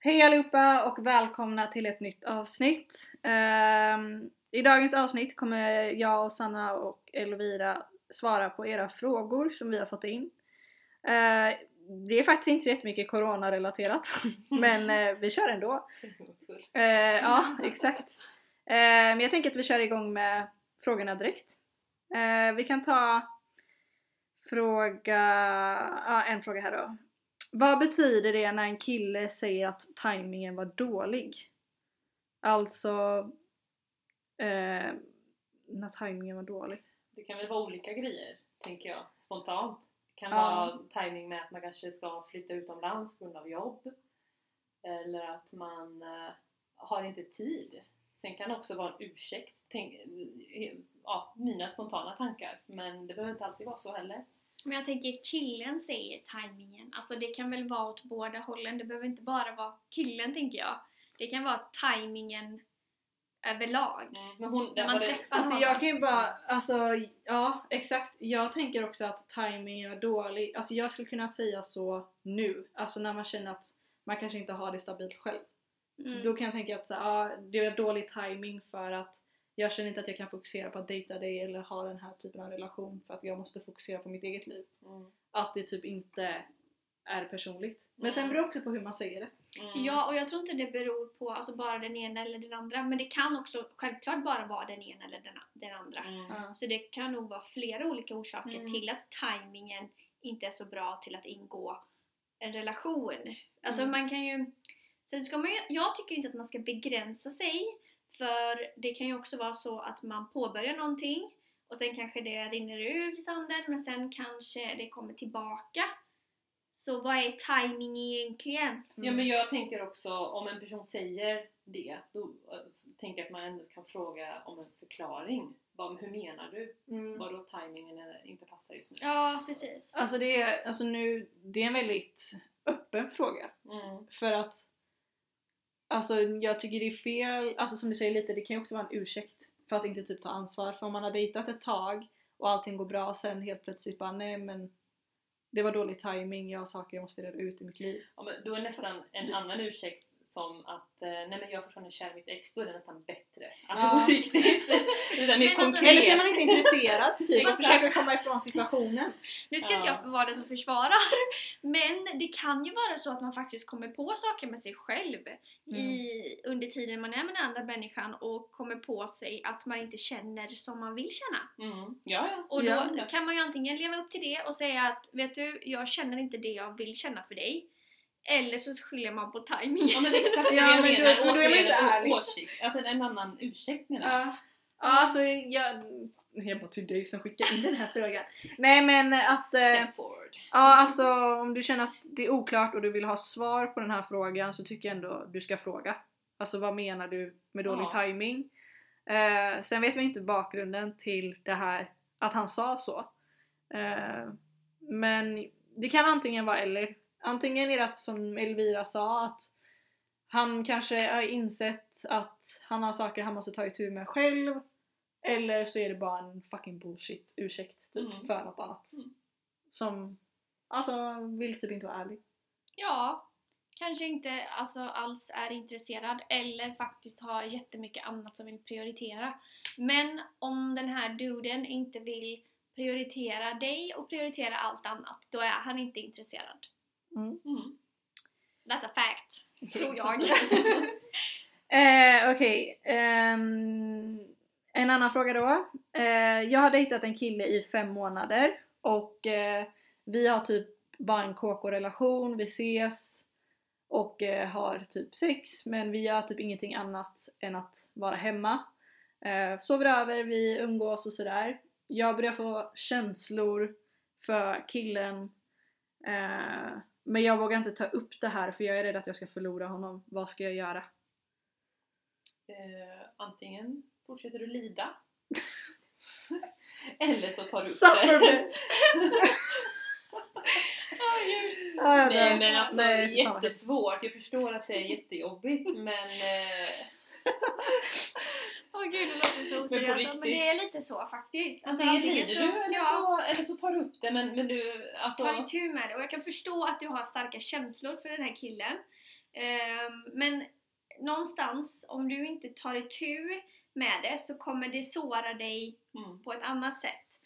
Hej allihopa och välkomna till ett nytt avsnitt. Ehm, I dagens avsnitt kommer jag och Sanna och Elvira svara på era frågor som vi har fått in. Eh, det är faktiskt inte så jättemycket corona-relaterat men eh, vi kör ändå. Eh, ja, exakt. Men jag tänker att vi kör igång med frågorna direkt. Vi kan ta fråga, ja, en fråga här då. Vad betyder det när en kille säger att tajmingen var dålig? Alltså, eh, när tajmingen var dålig. Det kan väl vara olika grejer, tänker jag, spontant. Det kan Ja. vara timing med att man kanske ska flytta utomlands på grund av jobb. Eller att man eh, har inte tid. Sen kan det också vara en ursäkt. Tänk, ja, mina spontana tankar. Men det behöver inte alltid vara så heller. Men jag tänker killen säger tajmingen. Alltså det kan väl vara åt båda hållen. Det behöver inte bara vara killen tänker jag. Det kan vara tajmingen överlag. Men hon, När där man träffar Alltså någon. jag kan ju bara, alltså ja exakt. Jag tänker också att timingen är dålig. Alltså jag skulle kunna säga så nu. Alltså när man känner att man kanske inte har det stabilt själv. Mm. Då kan jag tänka att så, ja, det är dålig timing för att jag känner inte att jag kan fokusera på att dejta dig eller ha den här typen av relation för att jag måste fokusera på mitt eget liv. mm, Att det typ inte är personligt. Men sen Mm. beror det också på hur man säger det. mm. Ja, och jag tror inte det beror på alltså, bara den ena eller den andra. Men det kan också självklart bara vara den ena eller den, den andra. Mm. Så det kan nog vara flera olika orsaker Mm. till att tajmingen inte är så bra till att ingå en relation. Alltså Mm. man kan ju... Sen ska man ju, jag tycker inte att man ska begränsa sig för det kan ju också vara så att man påbörjar någonting och sen kanske det rinner ut i sanden men sen kanske det kommer tillbaka. Så vad är timing egentligen? Ja men jag tänker också om en person säger det, då eh, tänker jag att man ändå kan fråga om en förklaring. Vad, hur menar du? Mm. Vadå timingen inte passar just nu? Ja, precis. Alltså det är, alltså nu, det är en väldigt öppen fråga. Mm. För att Alltså jag tycker det är fel, alltså som du säger lite, det kan ju också vara en ursäkt för att inte typ ta ansvar. För om man har dejtat ett tag och allting går bra sen helt plötsligt bara nej men det var dålig timing, jag har saker jag måste reda ut i mitt liv. Ja, men då är nästan en annan ursäkt som att eh, nej men jag är fortfarande kär i mitt ex, då är det nästan bättre. Alltså Ja. på riktigt. Det där mer Men alltså, konkret. Eller så är man inte intresserad typ och försöker komma ifrån situationen. Nu ska inte Ja. jag vara den som försvarar, men det kan ju vara så att man faktiskt kommer på saker med sig själv i, under tiden man är med den andra människan och kommer på sig att man inte känner som man vill känna. Mm. Ja, ja. Och då Ja. kan man ju antingen leva upp till det och säga att vet du, jag känner inte det jag vill känna för dig. Eller så skyller man på timing. Ja men exakt Ja, jag men då- men då är man inte ärlig. Åsikt. Alltså en annan ursäkt menar jag. Ja, ja alltså jag... Jag bara till dig som skickar in den här frågan. Nej men att... Eh. Ja, alltså om du känner att det är oklart och du vill ha svar på den här frågan så tycker jag ändå du ska fråga. Alltså vad menar du med dålig Ja. timing? Eh, sen vet vi inte bakgrunden till det här, att han sa så. Eh, men det kan antingen vara eller. Antingen är det att som Elvira sa att han kanske har insett att han har saker han måste ta itu med själv. Eller så är det bara en fucking bullshit ursäkt typ Mm. för något annat. Mm. Som alltså vill typ inte vara ärlig. Ja, kanske inte alltså, alls är intresserad eller faktiskt har jättemycket annat som vill prioritera. Men om den här duden inte vill prioritera dig och prioritera allt annat, då är han inte intresserad. Mm. That's a fact, tror jag. Eh, Okej, ehm, en annan fråga då. Eh, jag har dejtat en kille i fem månader och eh, vi har typ bara en KK-relation, vi ses och eh, har typ sex men vi gör typ ingenting annat än att vara hemma. Eh, sover över, vi umgås och sådär. Jag börjar få känslor för killen eh, men jag vågar inte ta upp det här för jag är rädd att jag ska förlora honom. Vad ska jag göra? Eh, antingen fortsätter du lida eller så tar du upp det. Ja, alltså, Nej men alltså nej, jättesvårt. Jag förstår att det är jättejobbigt men eh, Åh gud, det låter så oseriöst. Men, riktigt. det är lite så faktiskt. alltså, antingen lider du eller, ja, så, eller så tar du upp det men, men du alltså tar itu med det. Och jag kan förstå att du har starka känslor för den här killen. Ehm, men någonstans, om du inte tar itu med det så kommer det såra dig Mm. på ett annat sätt.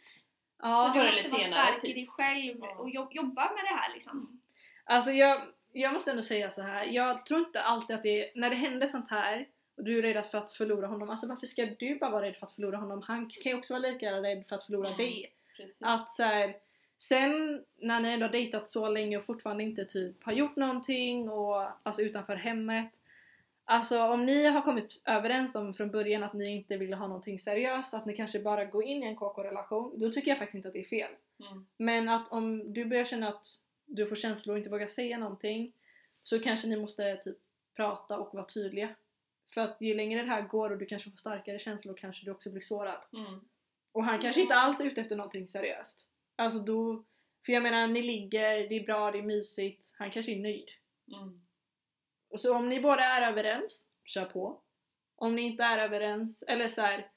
Ja, så du måste vara stark i typ. dig själv och jobb- jobba med det här liksom. Alltså jag, jag måste ändå säga så här. jag tror inte alltid att det är, när det händer sånt här och du är rädd för att förlora honom, alltså varför ska du bara vara rädd för att förlora honom? Han kan ju också vara lika rädd för att förlora Mm. dig. Precis. Att så här, sen när ni ändå har dejtat så länge och fortfarande inte typ har gjort någonting och alltså utanför hemmet. Alltså om ni har kommit överens om från början att ni inte vill ha någonting seriöst, att ni kanske bara går in i en KK-relation, då tycker jag faktiskt inte att det är fel. Mm. Men att om du börjar känna att du får känslor och inte vågar säga någonting så kanske ni måste typ prata och vara tydliga. För att ju längre det här går och du kanske får starkare känslor kanske du också blir sårad. Mm. Och han kanske inte alls är ute efter någonting seriöst. Alltså då, för jag menar ni ligger, det är bra, det är mysigt, han kanske är nöjd. Mm. Och så om ni båda är överens, kör på. Om ni inte är överens, eller så här,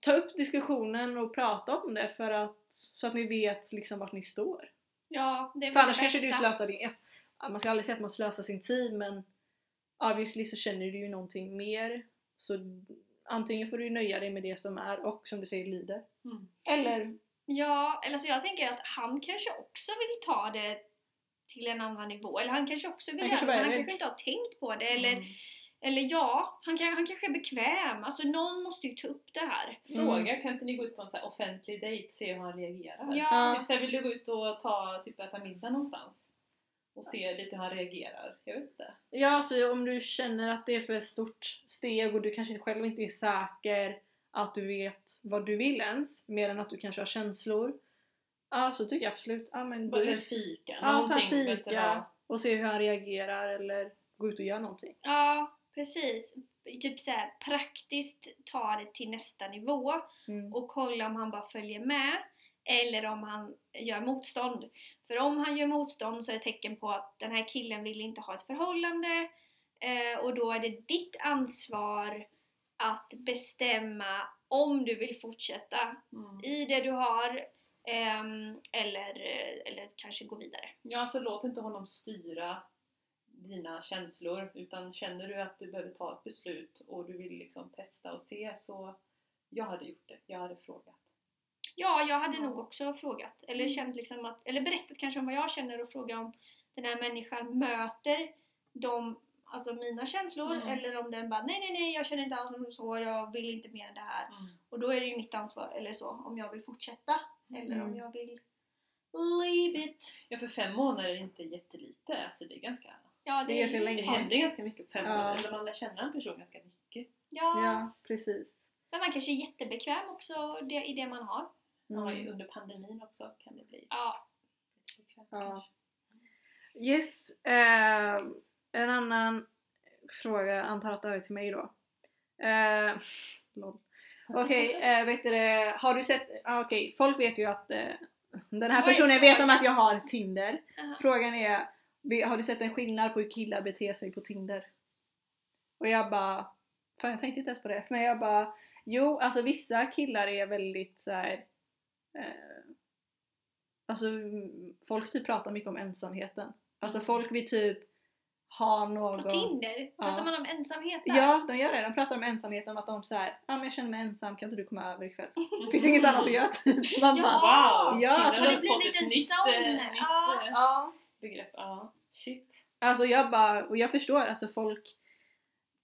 ta upp diskussionen och prata om det för att, så att ni vet liksom vart ni står. Ja, det är För annars det kanske du slösar din... Ja, man ska aldrig säga att man slösar sin tid men obviously så känner du ju någonting mer. Så antingen får du nöja dig med det som är och som du säger lider. Mm. Eller Ja, eller så jag tänker att han kanske också vill ta det till en annan nivå. Eller han kanske också vill Han göra kanske det, men han kanske inte har tänkt på det. Eller, Mm. eller ja, han, kan, han kanske är bekväm. Alltså någon måste ju ta upp det här. Fråga, kan inte ni gå ut på en så här offentlig dejt se hur han reagerar? Ja. Typ här, vill du gå ut och ta, typ äta middag någonstans? Och se lite hur han reagerar? Jag vet inte. Ja, så om du känner att det är för stort steg och du kanske själv inte är säker att du vet vad du vill ens, mer än att du kanske har känslor. Ja, så tycker jag absolut. Ja, men gå ut. fika, Ja, ta en fika och se hur han reagerar eller gå ut och göra någonting. Ja, precis. Typ såhär praktiskt ta det till nästa nivå Mm. och kolla om han bara följer med eller om han gör motstånd. För om han gör motstånd så är det tecken på att den här killen vill inte ha ett förhållande eh, och då är det ditt ansvar att bestämma om du vill fortsätta Mm. i det du har ehm, eller, eller kanske gå vidare. Ja, så låt inte honom styra dina känslor utan känner du att du behöver ta ett beslut och du vill liksom testa och se så jag hade gjort det. Jag hade frågat. Ja, jag hade nog också frågat. Eller Mm. känt liksom att, eller berättat kanske om vad jag känner och fråga om den här människan möter de, alltså mina känslor Mm. eller om den bara nej nej nej jag känner inte alls så, jag vill inte mer än det här. Mm. Och då är det ju mitt ansvar, eller så, om jag vill fortsätta eller om Mm. jag vill leave it. Ja, för fem månader är inte jättelite. Alltså det är ganska... Ja, Det är ganska ju- länge. Det händer ganska mycket på fem Ja. månader. Eller man lär känna en person ganska mycket. Ja, Ja, precis. men man kanske är jättebekväm också det, i det man har. Mm. under pandemin också kan det bli Ja, Ja. kanske. Yes, eh, en annan fråga, antar att det är till mig då. Eh. Okej, eh, vet du det, har du sett, okej, folk vet ju att eh, den här personen vet om att jag har Tinder. Aha. Frågan är, har du sett en skillnad på hur killar beter sig på Tinder? Och jag bara, fan jag tänkte inte ens på det, men jag bara, jo alltså vissa killar är väldigt så här. Eh, alltså folk typ pratar mycket om ensamheten. Alltså folk vill typ ha någon... på Tinder, pratar Ja. man om ensamhet där? Ja, de gör det. De pratar om ensamheten, om att de säger ja men jag känner mig ensam, kan inte du komma över ikväll? Finns inget annat att göra typ. Man Ja. bara, Wow! Ja, killen alltså, det blir en ett liten nytt, zone. eh, nytt Ja. eh, ja. begrepp. Ja, shit. Alltså jag bara, och jag förstår alltså folk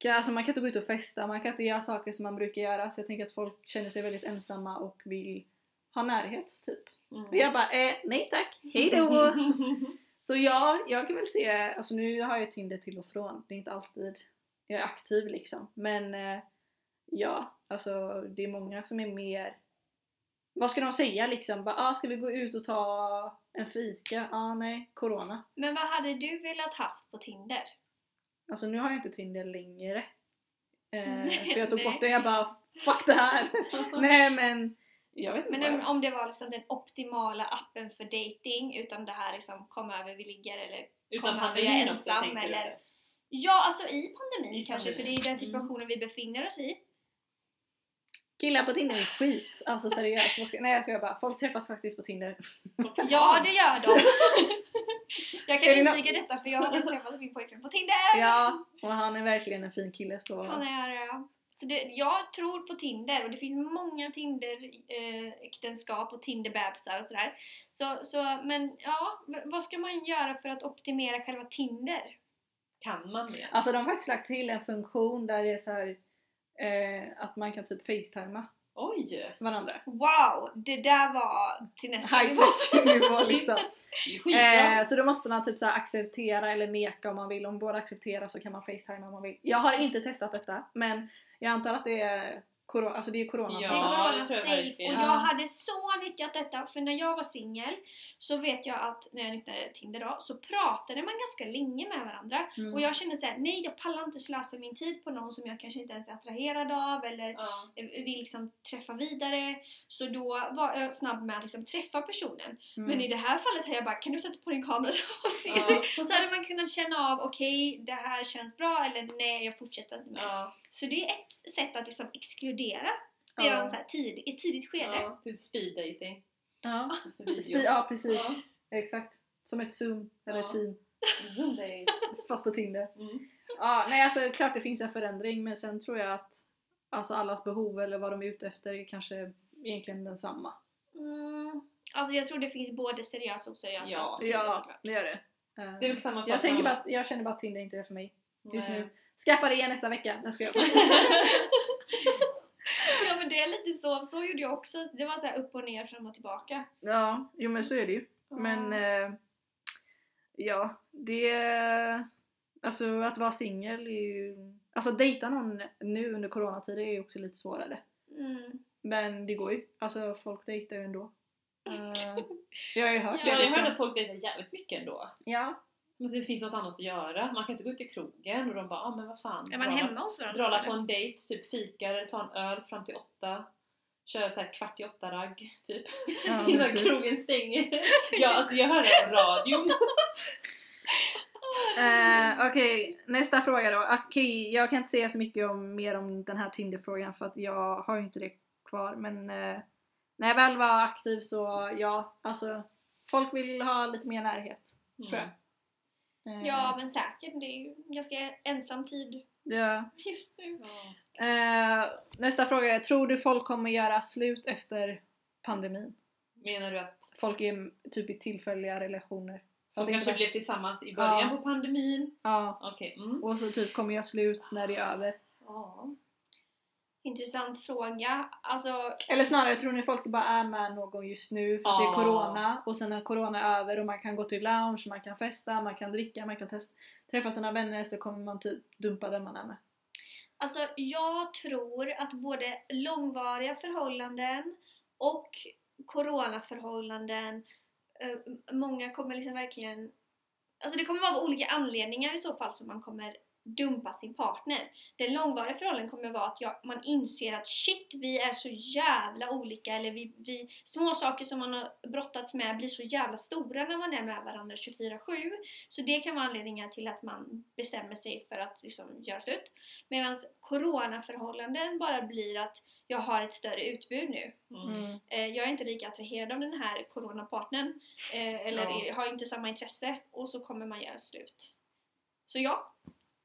alltså man kan inte gå ut och festa, man kan inte göra saker som man brukar göra så jag tänker att folk känner sig väldigt ensamma och vill ha närhet typ. Mm. Och jag bara, eh, nej tack, hejdå! så ja, jag kan väl se, alltså nu har jag Tinder till och från, det är inte alltid jag är aktiv liksom. Men eh, ja, alltså det är många som är mer vad ska de säga liksom? Bara, ah, ska vi gå ut och ta en fika? Ah, nej, Corona. Men vad hade du velat haft på Tinder? Alltså nu har jag inte Tinder längre. Eh, för jag tog bort det jag bara fuck det här. nej men jag vet inte. Men om- om det var liksom den optimala appen för dating utan det här liksom kom över vi ligger eller Utan Kommer pandemin jag också ensam du? eller- Ja, alltså i pandemin I kanske för det pandemin. är den Mm. situationen vi befinner oss i. Killar på Tinder är skit. Alltså seriöst. ska- Nej jag skojar bara. Folk träffas faktiskt på Tinder. Ja, det gör de! Jag kan Är intyga detta för jag har träffat min pojkvän på Tinder! Ja, och han är verkligen en fin kille så... Han är... eh, Så det, jag tror på Tinder och det finns många Tinder-äktenskap och Tinder-bebisar och sådär. Så, så, men ja, vad ska man göra för att optimera själva Tinder? Kan man det? Alltså de har faktiskt lagt till en funktion där det är så här eh, att man kan typ facetima Oj! varandra. Wow! Det där var till nästa High tech nivå liksom. Eh, så då måste man typ så acceptera eller neka om man vill. Om båda accepterar så kan man facetima om man vill. Jag har inte testat detta men jag antar att det är corona, alltså det är corona. Ja, Det är corona jag safe och Ja. jag hade så nyttjat detta för när jag var singel så vet jag att när jag nyttjade Tinder då så pratade man ganska länge med varandra Mm. och jag kände såhär, nej jag pallar inte slösa min tid på någon som jag kanske inte ens är attraherad av eller Ja. vill liksom träffa vidare så då var jag snabb med att liksom träffa personen. Mm. Men i det här fallet hade jag bara, kan du sätta på din kamera så ser Ja. Så hade man kunnat känna av, okej det här känns bra eller nej jag fortsätter inte med. Ja. Så det är ett sätt att liksom exkludera Ja. redan så här tid, i tidigt skede. Ja. Typ speed dating. Ja. Spe- ja precis, exakt. Som ett zoom eller Ja. ett team. Zoom date. Fast på Tinder. Mm. Ja, nej alltså klart det finns en förändring men sen tror jag att alltså allas behov eller vad de är ute efter är kanske egentligen densamma. Mm. Alltså jag tror det finns både seriösa och oseriösa. Ja. Ja, det gör det. Eh, Det är väl samma sak jag, tänker bara, att- jag känner bara att Tinder inte är för mig just Nej. nu. Skaffa det igen nästa vecka. Nu ska jag. Ja men det är lite så, så gjorde jag också. Det var så här upp och ner, fram och tillbaka. Ja, jo men så är det ju. Men eh, ja, det... Alltså att vara singel är ju... Alltså dejta någon nu under coronatider är ju också lite svårare. Mm. Men det går ju. Alltså folk dejtar ju ändå. Eh, jag har ju hört Ja, det jag har liksom. hört att folk dejtar jävligt mycket ändå. Ja. Men det finns något annat att göra. Man kan inte gå ut i krogen och de bara ah, men vad fan. Är man dra- hemma hos varandra? Dra på en dejt, typ fikar ta en öl fram till åtta. Köra såhär kvart i åtta ragg, typ. ja Innan typ. krogen stänger. ja, alltså jag hör det på radion. Eh, Okej, nästa fråga då. Okej, jag kan inte säga så mycket om, mer om den här Tinder-frågan för att jag har ju inte det kvar men eh, när jag väl var aktiv så ja, alltså folk vill ha lite mer närhet tror jag. Eh, Ja men säkert, det är ju en ganska ensam tid ja. just nu. Ja. Eh, nästa fråga är, tror du folk kommer göra slut efter pandemin? Menar du att Folk är typ i tillfälliga relationer. Som kanske blev tillsammans i början Ja. på pandemin? Ja, Okej, mm. och så typ kommer jag slut när det är över. Ja. Intressant fråga. Alltså, Eller snarare, tror ni folk bara är med någon just nu för att det är Ja. corona och sen när corona är över och man kan gå till lounge, man kan festa, man kan dricka, man kan test- träffa sina vänner så kommer man typ dumpa den man är med. alltså jag tror att både långvariga förhållanden och coronaförhållanden, eh, många kommer liksom verkligen Alltså det kommer vara av olika anledningar i så fall som man kommer dumpa sin partner. Den långvariga förhållanden kommer vara att ja, man inser att shit, vi är så jävla olika eller vi, vi, små saker som man har brottats med blir så jävla stora när man är med varandra 24-7. Så det kan vara anledningar till att man bestämmer sig för att liksom göra slut. Medan coronaförhållanden bara blir att jag har ett större utbud nu. Mm. Eh, jag är inte lika attraherad av den här coronapartnern eh, eller Ja. har inte samma intresse och så kommer man göra slut. Så ja,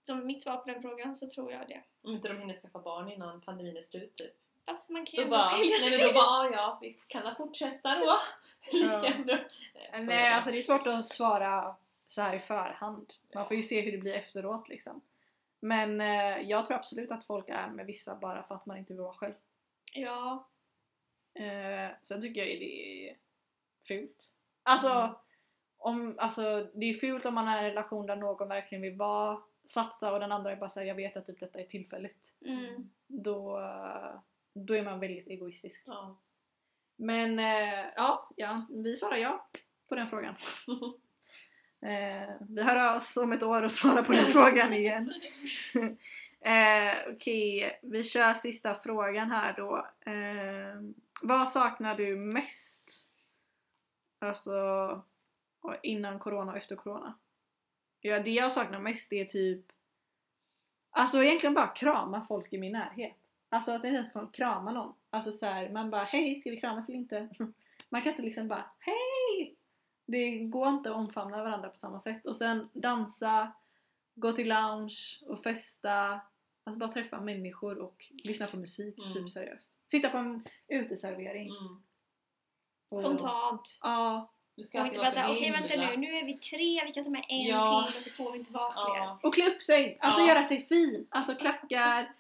som mitt svar på den frågan så tror jag det. Om inte de hinner skaffa barn innan pandemin är slut typ. Fast man kan Då ju bara, ändå skilja nej men då bara, ah, ja vi kan väl fortsätta då. Ja. Nej, alltså det är svårt att svara så här i förhand. Man får ju se hur det blir efteråt liksom. Men eh, jag tror absolut att folk är med vissa bara för att man inte vill vara själv. Ja, Eh, sen tycker jag det är fult. Alltså, Mm. om, alltså, det är fult om man är i en relation där någon verkligen vill vara, satsa och den andra är bara säger jag vet att typ detta är tillfälligt. mm. Då, då är man väldigt egoistisk. Ja. Men eh, ja, ja, vi svarar ja på den frågan. Eh, vi hör oss om ett år och svarar på den frågan igen. eh, Okej, vi kör sista frågan här då. Eh, vad saknar du mest? Alltså innan corona och efter corona? Ja, det jag saknar mest är typ Alltså egentligen bara krama folk i min närhet. Alltså att inte ens kunna krama någon. Alltså så här, man bara hej, ska vi kramas eller inte? Man kan inte liksom bara hej! Det går inte att omfamna varandra på samma sätt. Och sen dansa, gå till lounge och festa. Alltså bara träffa människor och lyssna på musik, Mm. typ seriöst. Sitta på en uteservering. Mm. Och- Spontant. Ja. Du ska Och inte bara vara så såhär, okej vänta nu, nu är vi tre, vi kan ta med en Ja. till och så får vi inte vara fler. Ja. Och klä upp sig! Alltså Ja. göra sig fin! Alltså klackar,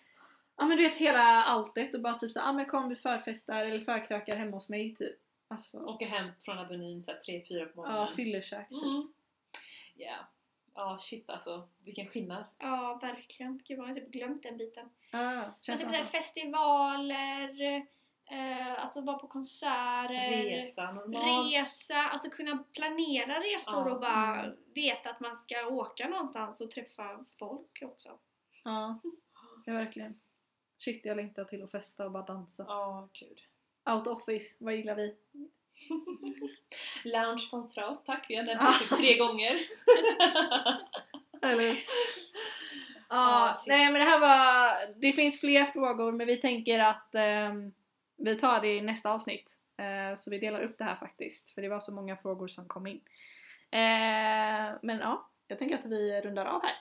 ja men du vet hela alltet och bara typ så, ja men kom vi förfestar eller förkrökar hemma hos mig typ. Alltså, Åka hem från Avenyn såhär 3-4 på ja, morgonen. fyllekäk typ. Mm. Ja. Ja shit alltså, vilken skillnad. Ja, verkligen. Gud, jag har typ glömt den biten. Ja, Men känns typ festivaler, eh, alltså vara på konserter, Resa normalt. resa, alltså kunna planera resor Ja, och bara mm. veta att man ska åka någonstans och träffa folk också. Ja, ja verkligen. Shit jag längtar till att festa och bara dansa. Ja, gud. Out office, vad gillar vi? Lounge sponsrar oss, tack. Vi har nämnt Ah. det typ tre gånger. Eller? Ah, Ja, shit. nej men det här var... Det finns fler frågor men vi tänker att ehm, vi tar det i nästa avsnitt. Eh, så vi delar upp det här faktiskt, för det var så många frågor som kom in. Eh, men ja, jag tänker att vi rundar av här.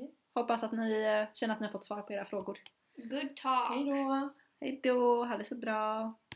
Yes. Hoppas att ni eh, känner att ni har fått svar på era frågor. Good talk! Hej då! Hejdå, ha det så bra!